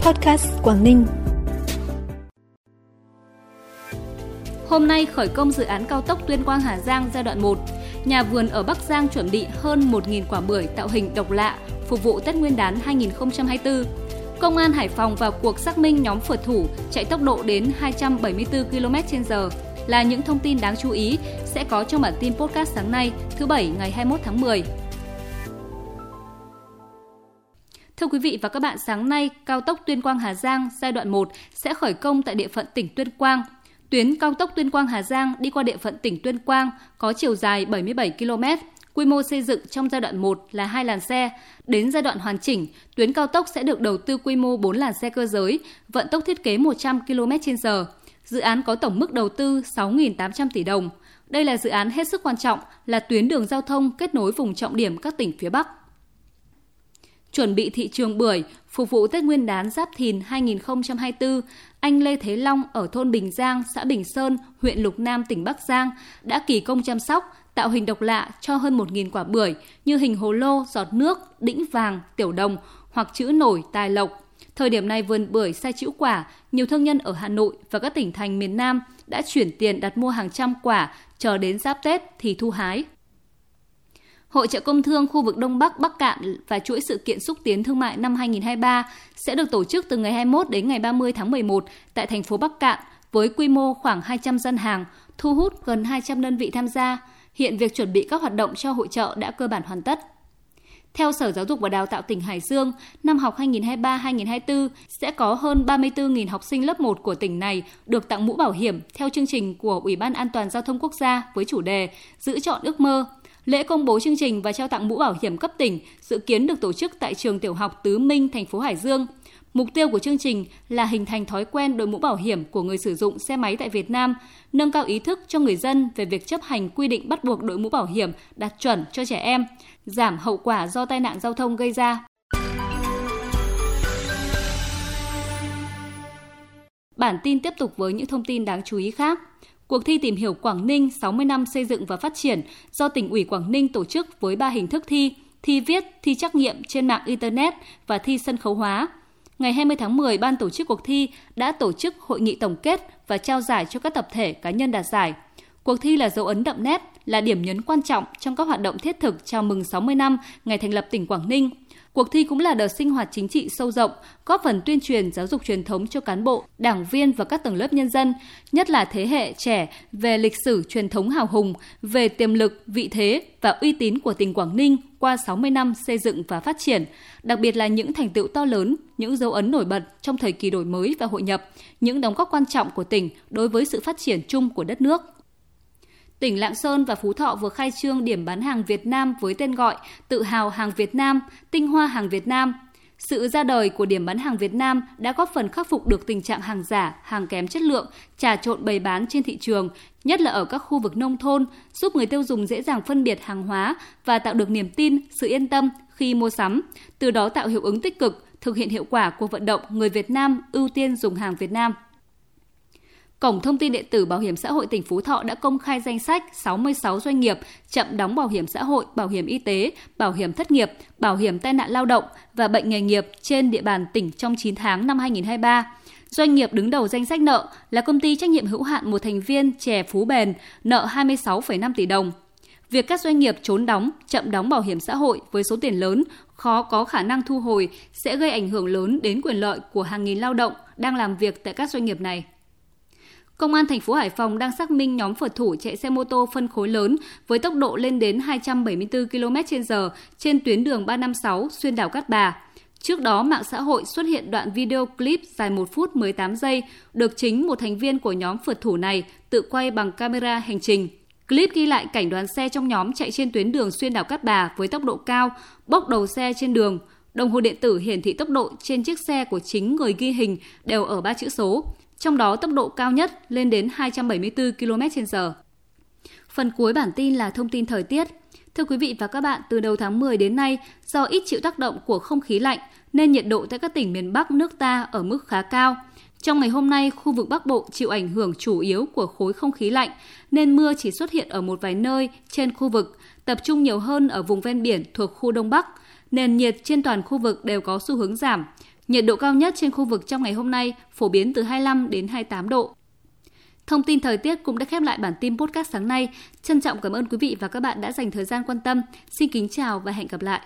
Podcast Quảng Ninh. Hôm nay khởi công dự án cao tốc Tuyên Quang Hà Giang giai đoạn 1. Nhà vườn ở Bắc Giang chuẩn bị hơn 1.000 quả bưởi tạo hình độc lạ phục vụ Tết Nguyên đán 2024. Công an Hải Phòng vào cuộc xác minh nhóm phượt thủ chạy tốc độ đến 274 km/h là những thông tin đáng chú ý sẽ có trong bản tin podcast sáng nay, thứ Bảy ngày 21 tháng 10. Thưa quý vị và các bạn, sáng nay, cao tốc Tuyên Quang Hà Giang giai đoạn 1 sẽ khởi công tại địa phận tỉnh Tuyên Quang. Tuyến cao tốc Tuyên Quang Hà Giang đi qua địa phận tỉnh Tuyên Quang có chiều dài 77 km, quy mô xây dựng trong giai đoạn 1 là hai làn xe. Đến giai đoạn hoàn chỉnh, tuyến cao tốc sẽ được đầu tư quy mô 4 làn xe cơ giới, vận tốc thiết kế 100 km/h. Dự án có tổng mức đầu tư 6.800 tỷ đồng. Đây là dự án hết sức quan trọng, là tuyến đường giao thông kết nối vùng trọng điểm các tỉnh phía Bắc chuẩn bị thị trường bưởi phục vụ Tết Nguyên đán Giáp Thìn 2024, anh Lê Thế Long ở thôn Bình Giang, xã Bình Sơn, huyện Lục Nam, tỉnh Bắc Giang đã kỳ công chăm sóc, tạo hình độc lạ cho hơn 1.000 quả bưởi như hình hồ lô, giọt nước, đĩnh vàng, tiểu đồng hoặc chữ nổi tài lộc. Thời điểm này vườn bưởi sai chữ quả, nhiều thương nhân ở Hà Nội và các tỉnh thành miền Nam đã chuyển tiền đặt mua hàng trăm quả, chờ đến giáp Tết thì thu hái. Hội trợ công thương khu vực Đông Bắc Bắc Cạn và chuỗi sự kiện xúc tiến thương mại năm 2023 sẽ được tổ chức từ ngày 21 đến ngày 30 tháng 11 tại thành phố Bắc Cạn với quy mô khoảng 200 gian hàng, thu hút gần 200 đơn vị tham gia. Hiện việc chuẩn bị các hoạt động cho hội trợ đã cơ bản hoàn tất. Theo Sở Giáo dục và Đào tạo tỉnh Hải Dương, năm học 2023-2024 sẽ có hơn 34.000 học sinh lớp 1 của tỉnh này được tặng mũ bảo hiểm theo chương trình của Ủy ban An toàn Giao thông Quốc gia với chủ đề Giữ chọn ước mơ, Lễ công bố chương trình và trao tặng mũ bảo hiểm cấp tỉnh dự kiến được tổ chức tại trường tiểu học Tứ Minh, thành phố Hải Dương. Mục tiêu của chương trình là hình thành thói quen đội mũ bảo hiểm của người sử dụng xe máy tại Việt Nam, nâng cao ý thức cho người dân về việc chấp hành quy định bắt buộc đội mũ bảo hiểm đạt chuẩn cho trẻ em, giảm hậu quả do tai nạn giao thông gây ra. Bản tin tiếp tục với những thông tin đáng chú ý khác. Cuộc thi tìm hiểu Quảng Ninh 60 năm xây dựng và phát triển do tỉnh ủy Quảng Ninh tổ chức với ba hình thức thi, thi viết, thi trắc nghiệm trên mạng Internet và thi sân khấu hóa. Ngày 20 tháng 10, ban tổ chức cuộc thi đã tổ chức hội nghị tổng kết và trao giải cho các tập thể cá nhân đạt giải. Cuộc thi là dấu ấn đậm nét, là điểm nhấn quan trọng trong các hoạt động thiết thực chào mừng 60 năm ngày thành lập tỉnh Quảng Ninh – Cuộc thi cũng là đợt sinh hoạt chính trị sâu rộng, góp phần tuyên truyền giáo dục truyền thống cho cán bộ, đảng viên và các tầng lớp nhân dân, nhất là thế hệ trẻ về lịch sử truyền thống hào hùng, về tiềm lực, vị thế và uy tín của tỉnh Quảng Ninh qua 60 năm xây dựng và phát triển, đặc biệt là những thành tựu to lớn, những dấu ấn nổi bật trong thời kỳ đổi mới và hội nhập, những đóng góp quan trọng của tỉnh đối với sự phát triển chung của đất nước. Tỉnh Lạng Sơn và Phú Thọ vừa khai trương điểm bán hàng Việt Nam với tên gọi Tự hào hàng Việt Nam, tinh hoa hàng Việt Nam. Sự ra đời của điểm bán hàng Việt Nam đã góp phần khắc phục được tình trạng hàng giả, hàng kém chất lượng, trà trộn bày bán trên thị trường, nhất là ở các khu vực nông thôn, giúp người tiêu dùng dễ dàng phân biệt hàng hóa và tạo được niềm tin, sự yên tâm khi mua sắm, từ đó tạo hiệu ứng tích cực, thực hiện hiệu quả cuộc vận động người Việt Nam ưu tiên dùng hàng Việt Nam. Cổng thông tin điện tử Bảo hiểm xã hội tỉnh Phú Thọ đã công khai danh sách 66 doanh nghiệp chậm đóng bảo hiểm xã hội, bảo hiểm y tế, bảo hiểm thất nghiệp, bảo hiểm tai nạn lao động và bệnh nghề nghiệp trên địa bàn tỉnh trong 9 tháng năm 2023. Doanh nghiệp đứng đầu danh sách nợ là công ty trách nhiệm hữu hạn một thành viên chè Phú Bền, nợ 26,5 tỷ đồng. Việc các doanh nghiệp trốn đóng, chậm đóng bảo hiểm xã hội với số tiền lớn, khó có khả năng thu hồi sẽ gây ảnh hưởng lớn đến quyền lợi của hàng nghìn lao động đang làm việc tại các doanh nghiệp này. Công an thành phố Hải Phòng đang xác minh nhóm phượt thủ chạy xe mô tô phân khối lớn với tốc độ lên đến 274 km/h trên tuyến đường 356 xuyên đảo Cát Bà. Trước đó, mạng xã hội xuất hiện đoạn video clip dài 1 phút 18 giây được chính một thành viên của nhóm phượt thủ này tự quay bằng camera hành trình. Clip ghi lại cảnh đoàn xe trong nhóm chạy trên tuyến đường xuyên đảo Cát Bà với tốc độ cao, bốc đầu xe trên đường. Đồng hồ điện tử hiển thị tốc độ trên chiếc xe của chính người ghi hình đều ở ba chữ số trong đó tốc độ cao nhất lên đến 274 km/h. Phần cuối bản tin là thông tin thời tiết. Thưa quý vị và các bạn, từ đầu tháng 10 đến nay, do ít chịu tác động của không khí lạnh nên nhiệt độ tại các tỉnh miền Bắc nước ta ở mức khá cao. Trong ngày hôm nay, khu vực Bắc Bộ chịu ảnh hưởng chủ yếu của khối không khí lạnh nên mưa chỉ xuất hiện ở một vài nơi trên khu vực, tập trung nhiều hơn ở vùng ven biển thuộc khu Đông Bắc. nền nhiệt trên toàn khu vực đều có xu hướng giảm. Nhiệt độ cao nhất trên khu vực trong ngày hôm nay phổ biến từ 25 đến 28 độ. Thông tin thời tiết cũng đã khép lại bản tin podcast sáng nay. Trân trọng cảm ơn quý vị và các bạn đã dành thời gian quan tâm. Xin kính chào và hẹn gặp lại.